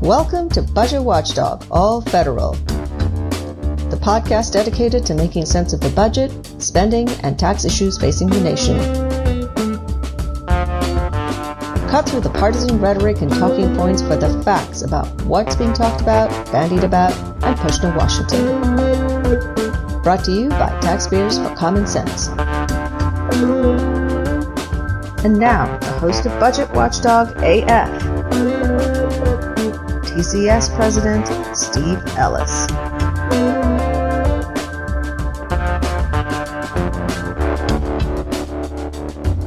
Welcome to Budget Watchdog, all federal. The podcast dedicated to making sense of the budget, spending, and tax issues facing the nation. Cut through the partisan rhetoric and talking points for the facts about what's being talked about, bandied about, and pushed to Washington. Brought to you by Taxpayers for Common Sense. And now, the host of Budget Watchdog AF, TCS President Steve Ellis.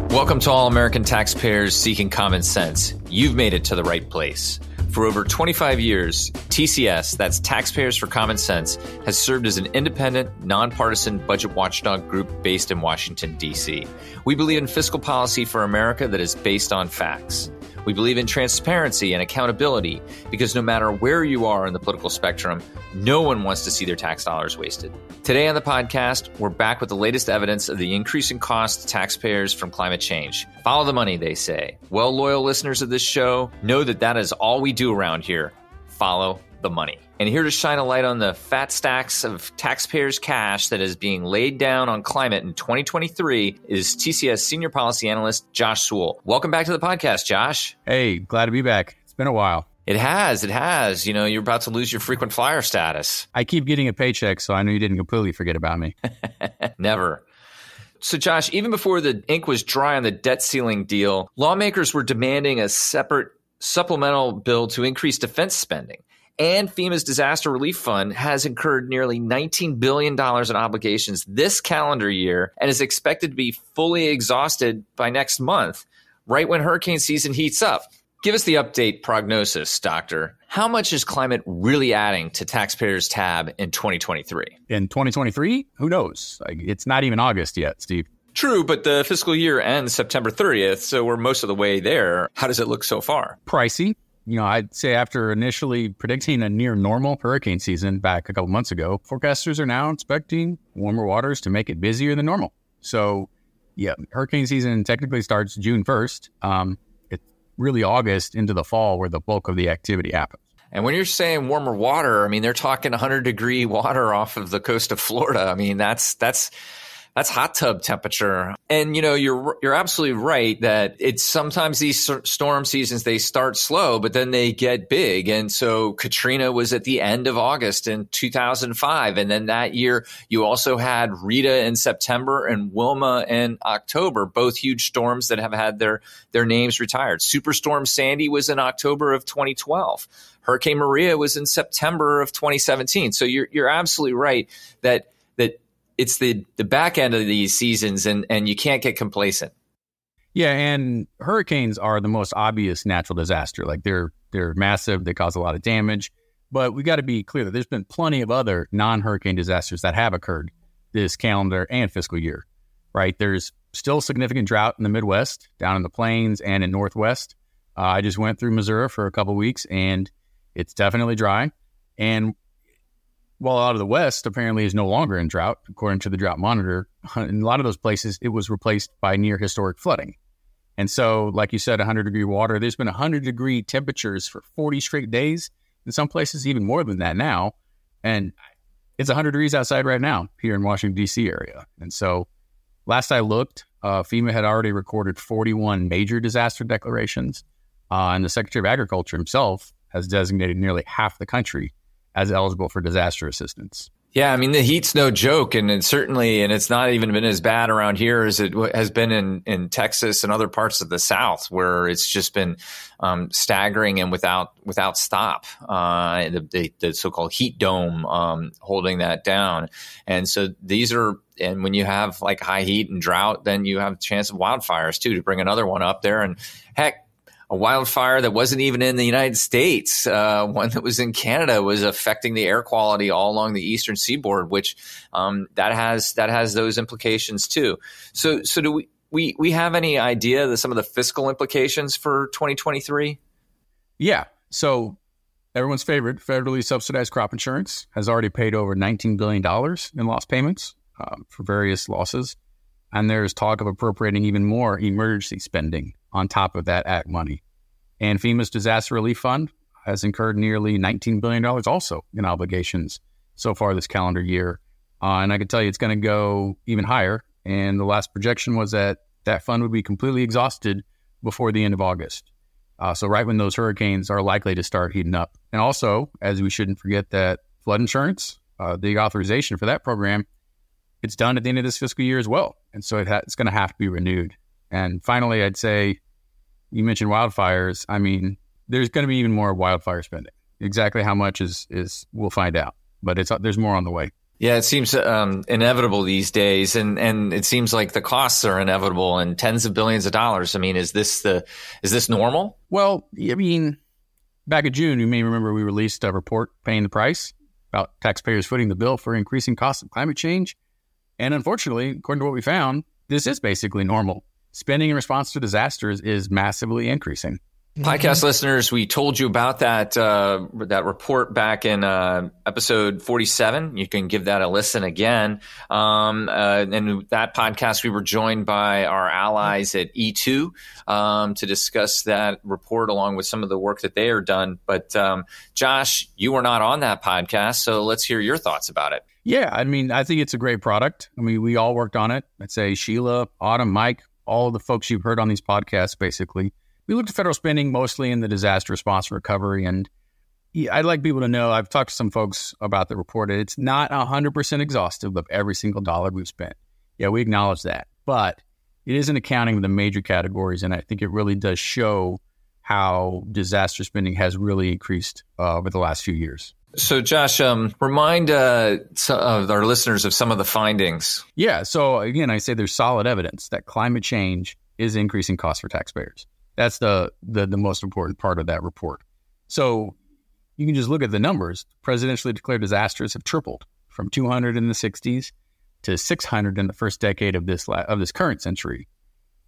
Welcome to all American taxpayers seeking common sense. You've made it to the right place. For over 25 years, TCS, that's Taxpayers for Common Sense, has served as an independent, nonpartisan budget watchdog group based in Washington, D.C. We believe in fiscal policy for America that is based on facts. We believe in transparency and accountability because no matter where you are in the political spectrum, no one wants to see their tax dollars wasted. Today on the podcast, we're back with the latest evidence of the increasing cost to taxpayers from climate change. Follow the money, they say. Well, loyal listeners of this show know that that is all we do around here follow the money. And here to shine a light on the fat stacks of taxpayers' cash that is being laid down on climate in 2023 is TCS Senior Policy Analyst Josh Sewell. Welcome back to the podcast, Josh. Hey, glad to be back. It's been a while. It has. It has. You know, you're about to lose your frequent flyer status. I keep getting a paycheck, so I know you didn't completely forget about me. Never. So, Josh, even before the ink was dry on the debt ceiling deal, lawmakers were demanding a separate supplemental bill to increase defense spending. And FEMA's disaster relief fund has incurred nearly $19 billion in obligations this calendar year and is expected to be fully exhausted by next month, right when hurricane season heats up. Give us the update prognosis, Doctor. How much is climate really adding to taxpayers' tab in 2023? In 2023, who knows? Like, it's not even August yet, Steve. True, but the fiscal year ends September 30th, so we're most of the way there. How does it look so far? Pricey. You know, I'd say after initially predicting a near normal hurricane season back a couple months ago, forecasters are now expecting warmer waters to make it busier than normal. So, yeah, hurricane season technically starts June 1st. Um, it's really August into the fall where the bulk of the activity happens. And when you're saying warmer water, I mean they're talking 100 degree water off of the coast of Florida. I mean that's that's that's hot tub temperature. And you know, you're you're absolutely right that it's sometimes these storm seasons they start slow, but then they get big. And so Katrina was at the end of August in 2005, and then that year you also had Rita in September and Wilma in October, both huge storms that have had their their names retired. Superstorm Sandy was in October of 2012. Hurricane Maria was in September of 2017. So you're you're absolutely right that that it's the the back end of these seasons, and and you can't get complacent. Yeah, and hurricanes are the most obvious natural disaster. Like they're they're massive, they cause a lot of damage. But we got to be clear that there's been plenty of other non-hurricane disasters that have occurred this calendar and fiscal year. Right? There's still significant drought in the Midwest, down in the plains, and in Northwest. Uh, I just went through Missouri for a couple weeks, and it's definitely dry. And while a lot of the West apparently is no longer in drought, according to the drought monitor, in a lot of those places, it was replaced by near historic flooding. And so, like you said, 100 degree water, there's been 100 degree temperatures for 40 straight days. In some places, even more than that now. And it's 100 degrees outside right now here in Washington, D.C. area. And so, last I looked, uh, FEMA had already recorded 41 major disaster declarations. Uh, and the Secretary of Agriculture himself has designated nearly half the country as eligible for disaster assistance. Yeah, I mean the heat's no joke, and it's certainly, and it's not even been as bad around here as it has been in in Texas and other parts of the South, where it's just been um, staggering and without without stop. Uh, the, the, the so-called heat dome um, holding that down, and so these are. And when you have like high heat and drought, then you have a chance of wildfires too. To bring another one up there, and heck, a wildfire that wasn't even in the United States, uh, one that was in Canada, was affecting the air quality all along the eastern seaboard, which um, that has that has those implications too. So, so do we we we have any idea of some of the fiscal implications for 2023? Yeah. So everyone's favorite federally subsidized crop insurance has already paid over 19 billion dollars in lost payments um, for various losses, and there's talk of appropriating even more emergency spending on top of that act money. And FEMA's disaster relief fund has incurred nearly $19 billion also in obligations so far this calendar year. Uh, and I can tell you it's going to go even higher. And the last projection was that that fund would be completely exhausted before the end of August. Uh, so, right when those hurricanes are likely to start heating up. And also, as we shouldn't forget that flood insurance, uh, the authorization for that program, it's done at the end of this fiscal year as well. And so it ha- it's going to have to be renewed. And finally, I'd say you mentioned wildfires. I mean, there's going to be even more wildfire spending. Exactly how much is is we'll find out, but it's there's more on the way. Yeah, it seems um, inevitable these days, and and it seems like the costs are inevitable and tens of billions of dollars. I mean, is this the is this normal? Well, I mean, back in June, you may remember we released a report paying the price about taxpayers footing the bill for increasing costs of climate change, and unfortunately, according to what we found, this is basically normal. Spending in response to disasters is massively increasing. Podcast listeners, we told you about that uh, that report back in uh, episode forty seven. You can give that a listen again. Um, uh, and that podcast, we were joined by our allies at E two um, to discuss that report along with some of the work that they are done. But um, Josh, you were not on that podcast, so let's hear your thoughts about it. Yeah, I mean, I think it's a great product. I mean, we all worked on it. I'd say Sheila, Autumn, Mike, all the folks you've heard on these podcasts, basically we looked at federal spending mostly in the disaster response recovery. And I'd like people to know I've talked to some folks about the report. It's not 100% exhaustive of every single dollar we've spent. Yeah, we acknowledge that. But it is an accounting of the major categories. And I think it really does show how disaster spending has really increased uh, over the last few years. So, Josh, um, remind uh, our listeners of some of the findings. Yeah. So, again, I say there's solid evidence that climate change is increasing costs for taxpayers. That's the, the the most important part of that report. So you can just look at the numbers. Presidentially declared disasters have tripled from 200 in the 60s to 600 in the first decade of this of this current century.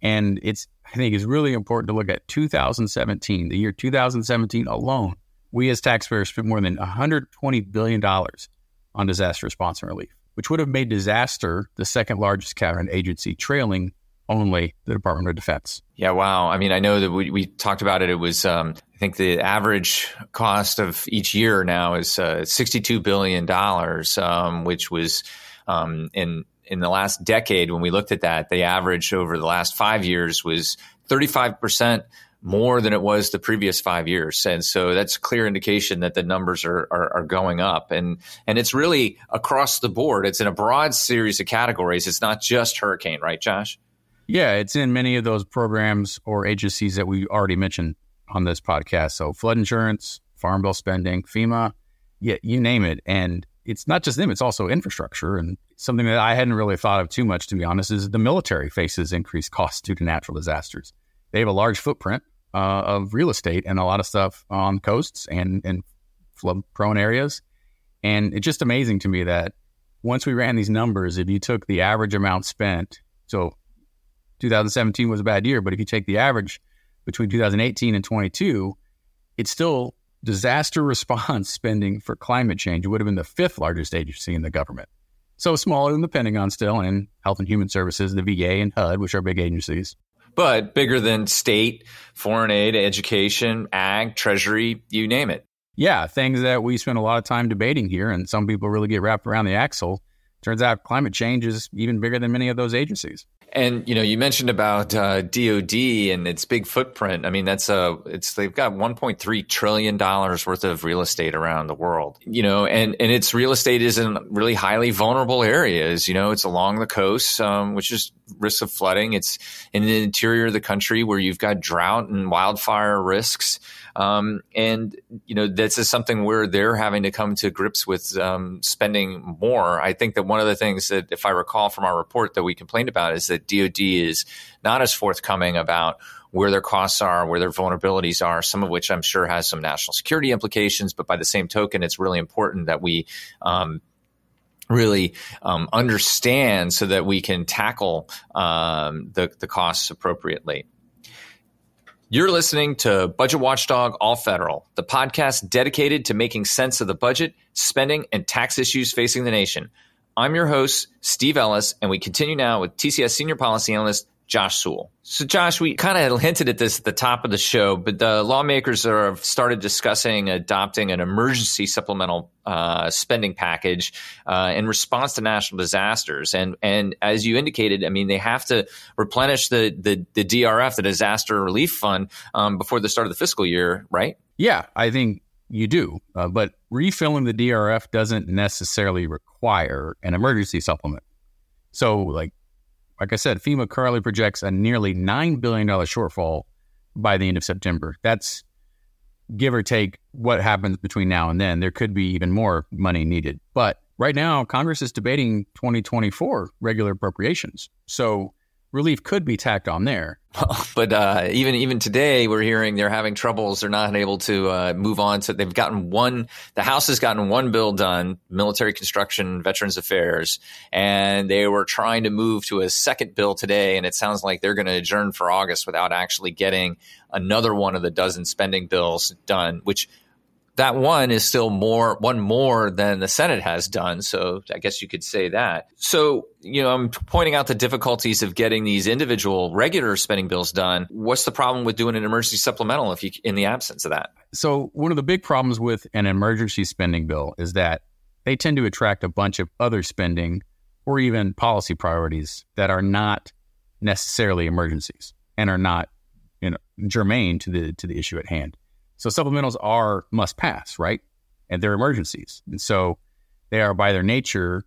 And it's I think it's really important to look at 2017, the year 2017 alone. We as taxpayers spent more than 120 billion dollars on disaster response and relief, which would have made disaster the second largest government agency, trailing only the Department of Defense. Yeah, wow. I mean, I know that we, we talked about it. It was, um, I think the average cost of each year now is uh, $62 billion, um, which was um, in, in the last decade, when we looked at that, the average over the last five years was 35% more than it was the previous five years. And so that's clear indication that the numbers are, are, are, going up. And, and it's really across the board. It's in a broad series of categories. It's not just hurricane, right, Josh? Yeah, it's in many of those programs or agencies that we already mentioned on this podcast. So flood insurance, farm bill spending, FEMA, yeah, you name it. And it's not just them, it's also infrastructure. And something that I hadn't really thought of too much, to be honest, is the military faces increased costs due to natural disasters. They have a large footprint uh, of real estate and a lot of stuff on coasts and, and flood prone areas. And it's just amazing to me that once we ran these numbers, if you took the average amount spent, so 2017 was a bad year, but if you take the average between 2018 and 22, it's still disaster response spending for climate change. It would have been the fifth largest agency in the government. So smaller than the Pentagon still, and Health and Human Services, the VA, and HUD, which are big agencies. But bigger than state, foreign aid, education, ag, treasury, you name it. Yeah, things that we spend a lot of time debating here, and some people really get wrapped around the axle. Turns out climate change is even bigger than many of those agencies. And you know, you mentioned about uh, DoD and its big footprint. I mean, that's a it's they've got 1.3 trillion dollars worth of real estate around the world. You know, and and its real estate is in really highly vulnerable areas. You know, it's along the coast, um, which is risks of flooding. It's in the interior of the country where you've got drought and wildfire risks. Um, and you know this is something where they're having to come to grips with um, spending more. I think that one of the things that, if I recall from our report, that we complained about is that DoD is not as forthcoming about where their costs are, where their vulnerabilities are, some of which I'm sure has some national security implications. But by the same token, it's really important that we um, really um, understand so that we can tackle um, the, the costs appropriately. You're listening to Budget Watchdog All Federal, the podcast dedicated to making sense of the budget, spending, and tax issues facing the nation. I'm your host, Steve Ellis, and we continue now with TCS Senior Policy Analyst Josh Sewell. So, Josh, we kind of hinted at this at the top of the show, but the lawmakers have started discussing adopting an emergency supplemental uh, spending package uh, in response to national disasters. And and as you indicated, I mean, they have to replenish the the, the DRF, the Disaster Relief Fund, um, before the start of the fiscal year, right? Yeah, I think you do. Uh, but refilling the DRF doesn't necessarily require an emergency supplement. So, like like I said, FEMA currently projects a nearly $9 billion shortfall by the end of September. That's give or take what happens between now and then. There could be even more money needed. But right now, Congress is debating 2024 regular appropriations. So relief could be tacked on there. but uh, even even today, we're hearing they're having troubles. They're not able to uh, move on. So they've gotten one. The House has gotten one bill done: military construction, Veterans Affairs, and they were trying to move to a second bill today. And it sounds like they're going to adjourn for August without actually getting another one of the dozen spending bills done, which that one is still more one more than the Senate has done. So I guess you could say that. So you know, I'm pointing out the difficulties of getting these individual regular spending bills done. What's the problem with doing an emergency supplemental if you in the absence of that? So one of the big problems with an emergency spending bill is that they tend to attract a bunch of other spending or even policy priorities that are not necessarily emergencies and are not you know germane to the to the issue at hand. So supplementals are must pass, right? And they're emergencies. And so they are by their nature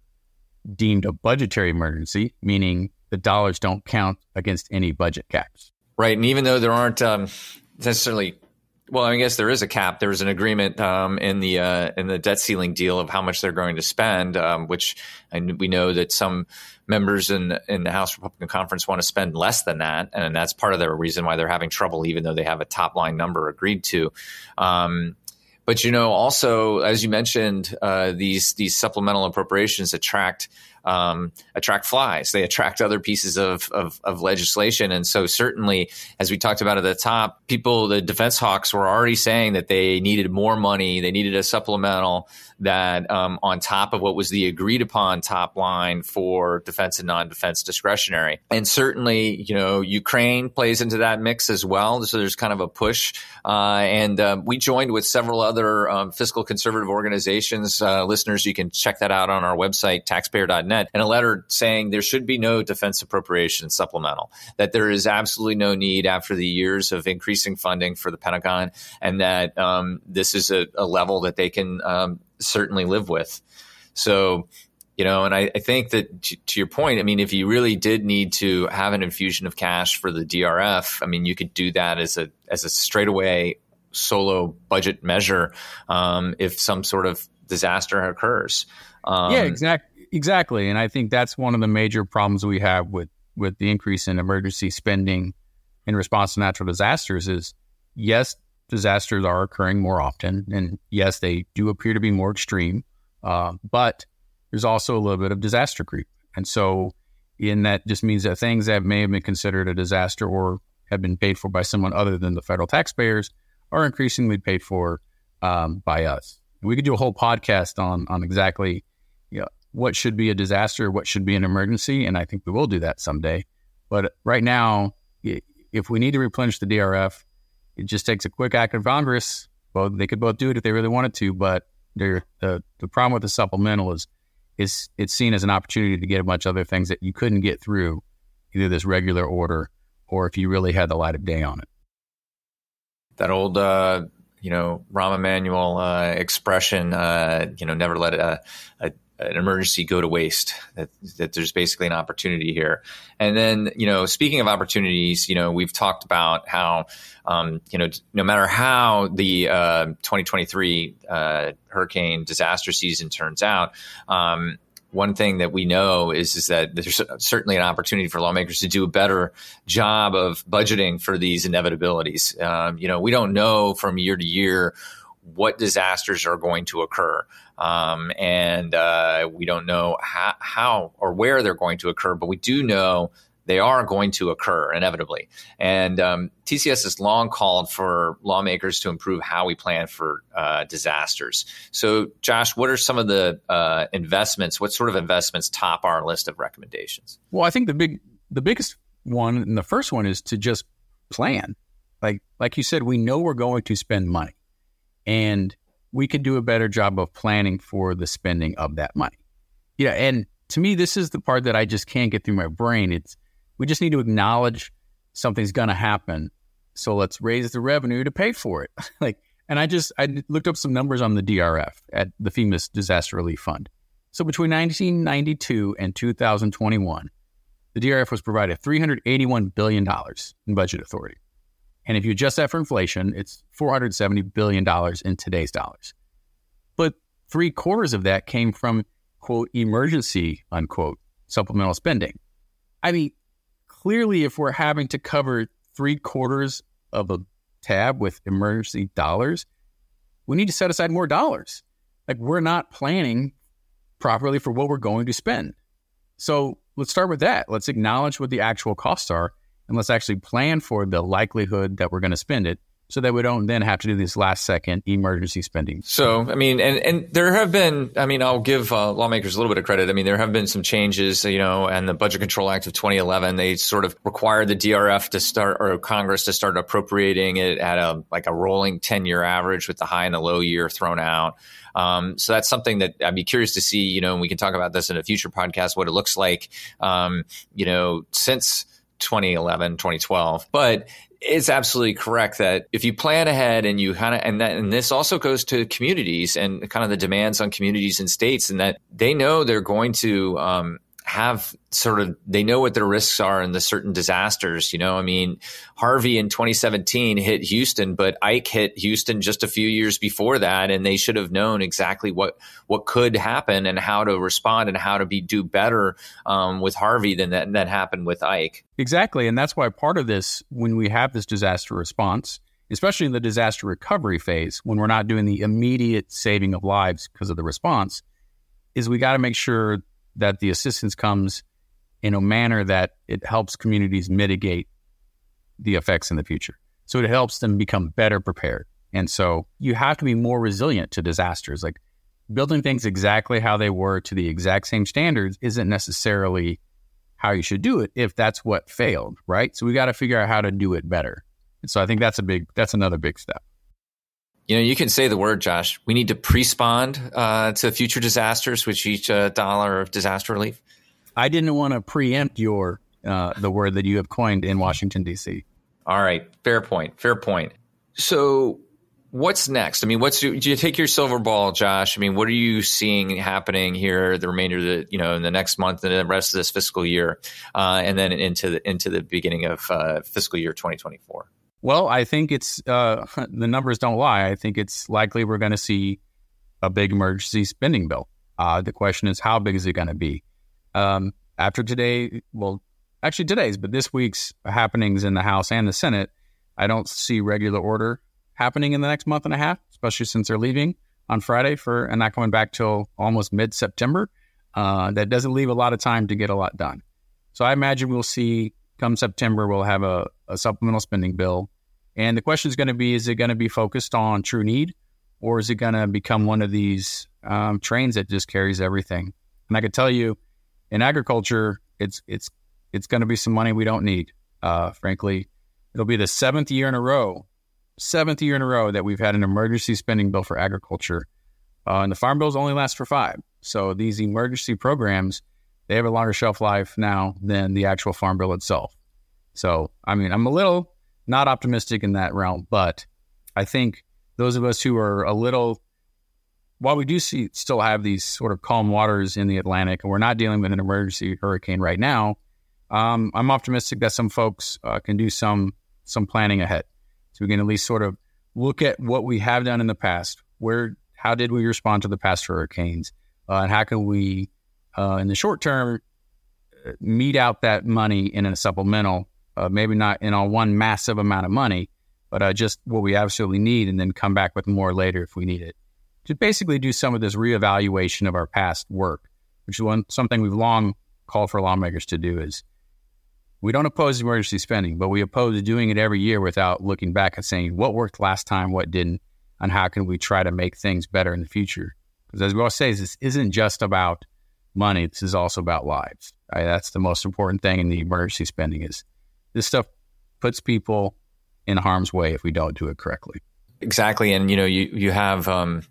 deemed a budgetary emergency, meaning the dollars don't count against any budget caps. Right. And even though there aren't um, necessarily well, I guess there is a cap. There was an agreement um, in the uh, in the debt ceiling deal of how much they're going to spend, um, which and we know that some members in in the House Republican Conference want to spend less than that, and that's part of the reason why they're having trouble, even though they have a top line number agreed to. Um, but you know, also as you mentioned, uh, these these supplemental appropriations attract um, attract flies. They attract other pieces of, of, of legislation. And so certainly, as we talked about at the top, people, the defense hawks were already saying that they needed more money. They needed a supplemental that um, on top of what was the agreed upon top line for defense and non-defense discretionary. And certainly, you know, Ukraine plays into that mix as well. So there's kind of a push. Uh, and um, we joined with several other um, fiscal conservative organizations. Uh, listeners, you can check that out on our website, taxpayer.net, and a letter saying there should be no defense appropriation supplemental, that there is absolutely no need after the years of increasing funding for the Pentagon, and that um, this is a, a, level that they can um, certainly live with. So, you know, and I, I think that to, to, your point, I mean, if you really did need to have an infusion of cash for the DRF, I mean, you could do that as a as a straightaway solo budget measure um, if some sort of disaster occurs. Um, yeah, exactly, exactly. And I think that's one of the major problems we have with with the increase in emergency spending in response to natural disasters is yes, disasters are occurring more often. And yes, they do appear to be more extreme, uh, but there's also a little bit of disaster creep. And so, in that just means that things that may have been considered a disaster or have been paid for by someone other than the federal taxpayers are increasingly paid for um, by us. we could do a whole podcast on on exactly you know, what should be a disaster, what should be an emergency, and I think we will do that someday. But right now, if we need to replenish the DRF, it just takes a quick act of Congress. Both they could both do it if they really wanted to, but the the problem with the supplemental is is it's seen as an opportunity to get a bunch of other things that you couldn't get through either this regular order or if you really had the light of day on it. That old, uh, you know, Rahm Emanuel uh, expression, uh, you know, never let a, a, an emergency go to waste. That, that there's basically an opportunity here. And then, you know, speaking of opportunities, you know, we've talked about how, um, you know, no matter how the uh, 2023 uh, hurricane disaster season turns out, um, one thing that we know is is that there's certainly an opportunity for lawmakers to do a better job of budgeting for these inevitabilities. Um, you know, we don't know from year to year what disasters are going to occur. Um, and uh, we don't know how, how, or where they're going to occur, but we do know they are going to occur inevitably. And um, TCS has long called for lawmakers to improve how we plan for uh, disasters. So, Josh, what are some of the uh, investments? What sort of investments top our list of recommendations? Well, I think the big, the biggest one, and the first one is to just plan. Like like you said, we know we're going to spend money, and we could do a better job of planning for the spending of that money. Yeah, and to me, this is the part that I just can't get through my brain. It's we just need to acknowledge something's going to happen, so let's raise the revenue to pay for it. like, and I just I looked up some numbers on the DRF at the FEMA Disaster Relief Fund. So between 1992 and 2021, the DRF was provided $381 billion in budget authority. And if you adjust that for inflation, it's $470 billion in today's dollars. But three quarters of that came from, quote, emergency, unquote, supplemental spending. I mean, clearly, if we're having to cover three quarters of a tab with emergency dollars, we need to set aside more dollars. Like, we're not planning properly for what we're going to spend. So let's start with that. Let's acknowledge what the actual costs are and let's actually plan for the likelihood that we're going to spend it so that we don't then have to do this last second emergency spending. So, I mean, and, and there have been, I mean, I'll give uh, lawmakers a little bit of credit. I mean, there have been some changes, you know, and the Budget Control Act of 2011, they sort of required the DRF to start, or Congress to start appropriating it at a, like a rolling 10 year average with the high and the low year thrown out. Um, so that's something that I'd be curious to see, you know, and we can talk about this in a future podcast, what it looks like, um, you know, since 2011, 2012. But it's absolutely correct that if you plan ahead and you kind of and that and this also goes to communities and kind of the demands on communities and states and that they know they're going to um, have sort of they know what their risks are in the certain disasters. You know, I mean, Harvey in 2017 hit Houston, but Ike hit Houston just a few years before that, and they should have known exactly what what could happen and how to respond and how to be do better um, with Harvey than that that happened with Ike. Exactly, and that's why part of this, when we have this disaster response, especially in the disaster recovery phase, when we're not doing the immediate saving of lives because of the response, is we got to make sure that the assistance comes in a manner that it helps communities mitigate the effects in the future. So it helps them become better prepared. And so you have to be more resilient to disasters. Like building things exactly how they were to the exact same standards isn't necessarily how you should do it if that's what failed, right? So we got to figure out how to do it better. And so I think that's a big that's another big step. You know, you can say the word, Josh. We need to pre-spawn uh, to future disasters with each uh, dollar of disaster relief. I didn't want to preempt your uh, the word that you have coined in Washington D.C. All right, fair point. Fair point. So, what's next? I mean, what's do you take your silver ball, Josh? I mean, what are you seeing happening here the remainder of the you know in the next month and the rest of this fiscal year, uh, and then into the into the beginning of uh, fiscal year 2024? Well, I think it's uh, the numbers don't lie. I think it's likely we're going to see a big emergency spending bill. Uh, the question is, how big is it going to be? Um, after today, well, actually today's, but this week's happenings in the House and the Senate, I don't see regular order happening in the next month and a half, especially since they're leaving on Friday for and not coming back till almost mid September. Uh, that doesn't leave a lot of time to get a lot done. So I imagine we'll see come September, we'll have a, a supplemental spending bill. And the question is going to be is it going to be focused on true need or is it going to become one of these um, trains that just carries everything? And I could tell you in agriculture, it's, it's, it's going to be some money we don't need. Uh, frankly, it'll be the seventh year in a row, seventh year in a row that we've had an emergency spending bill for agriculture. Uh, and the farm bills only last for five. So these emergency programs they have a longer shelf life now than the actual farm bill itself. So, I mean, I'm a little not optimistic in that realm, but I think those of us who are a little, while we do see still have these sort of calm waters in the Atlantic, and we're not dealing with an emergency hurricane right now, um, I'm optimistic that some folks uh, can do some some planning ahead, so we can at least sort of look at what we have done in the past. Where, how did we respond to the past hurricanes, uh, and how can we uh, in the short term, uh, mete out that money in a supplemental, uh, maybe not in a one massive amount of money, but uh, just what we absolutely need, and then come back with more later if we need it. To basically do some of this reevaluation of our past work, which is one something we've long called for lawmakers to do. Is we don't oppose emergency spending, but we oppose doing it every year without looking back and saying what worked last time, what didn't, and how can we try to make things better in the future. Because as we all say, this isn't just about money. This is also about lives. Right? That's the most important thing in the emergency spending is this stuff puts people in harm's way if we don't do it correctly. Exactly, and you know, you you have um,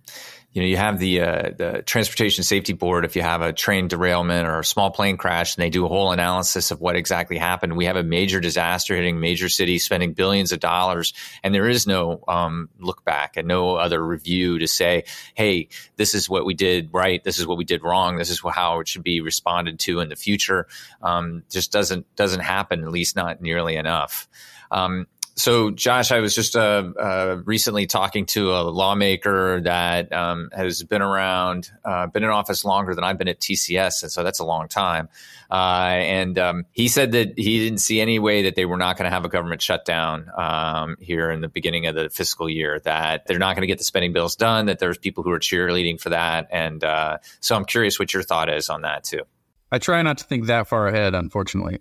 you know, you have the uh, the Transportation Safety Board. If you have a train derailment or a small plane crash, and they do a whole analysis of what exactly happened. We have a major disaster hitting major cities, spending billions of dollars, and there is no um, look back and no other review to say, "Hey, this is what we did right. This is what we did wrong. This is how it should be responded to in the future." Um, just doesn't doesn't happen, at least not nearly enough. Um, so, Josh, I was just uh, uh, recently talking to a lawmaker that um, has been around, uh, been in office longer than I've been at TCS, and so that's a long time. Uh, and um, he said that he didn't see any way that they were not going to have a government shutdown um, here in the beginning of the fiscal year. That they're not going to get the spending bills done. That there's people who are cheerleading for that, and uh, so I'm curious what your thought is on that too. I try not to think that far ahead, unfortunately.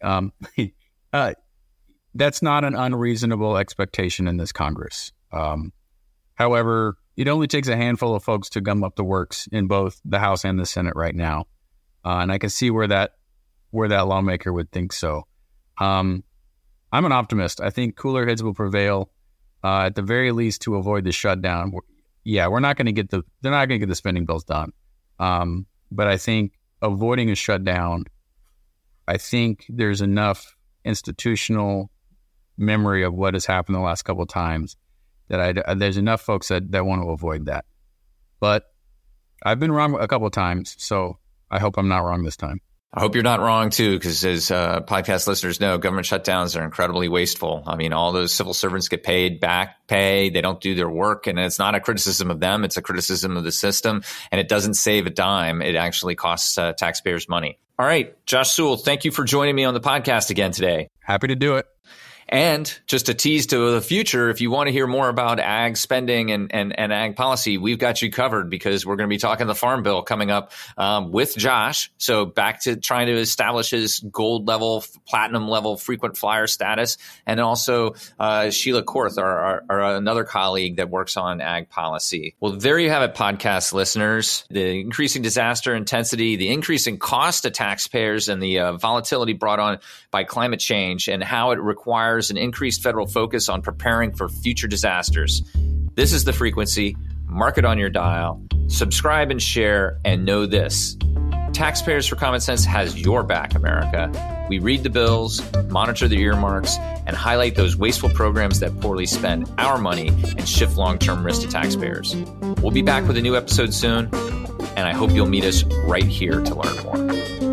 That's not an unreasonable expectation in this Congress. Um, however, it only takes a handful of folks to gum up the works in both the House and the Senate right now, uh, and I can see where that where that lawmaker would think so. Um, I'm an optimist. I think cooler heads will prevail, uh, at the very least, to avoid the shutdown. Yeah, we're not going to get the they're not going to get the spending bills done, um, but I think avoiding a shutdown. I think there's enough institutional memory of what has happened the last couple of times that I, there's enough folks that, that want to avoid that. But I've been wrong a couple of times, so I hope I'm not wrong this time. I hope you're not wrong too, because as uh, podcast listeners know, government shutdowns are incredibly wasteful. I mean, all those civil servants get paid back pay; they don't do their work, and it's not a criticism of them; it's a criticism of the system, and it doesn't save a dime. It actually costs uh, taxpayers money. All right, Josh Sewell, thank you for joining me on the podcast again today. Happy to do it. And just a tease to the future, if you want to hear more about ag spending and, and, and ag policy, we've got you covered because we're going to be talking the Farm Bill coming up um, with Josh. So back to trying to establish his gold level, platinum level frequent flyer status. And also uh, Sheila Korth, our, our, our, another colleague that works on ag policy. Well, there you have it, podcast listeners. The increasing disaster intensity, the increasing cost to taxpayers, and the uh, volatility brought on by climate change and how it requires requires an increased federal focus on preparing for future disasters. This is the frequency. Mark it on your dial. Subscribe and share, and know this. Taxpayers for Common Sense has your back, America. We read the bills, monitor the earmarks, and highlight those wasteful programs that poorly spend our money and shift long term risk to taxpayers. We'll be back with a new episode soon, and I hope you'll meet us right here to learn more.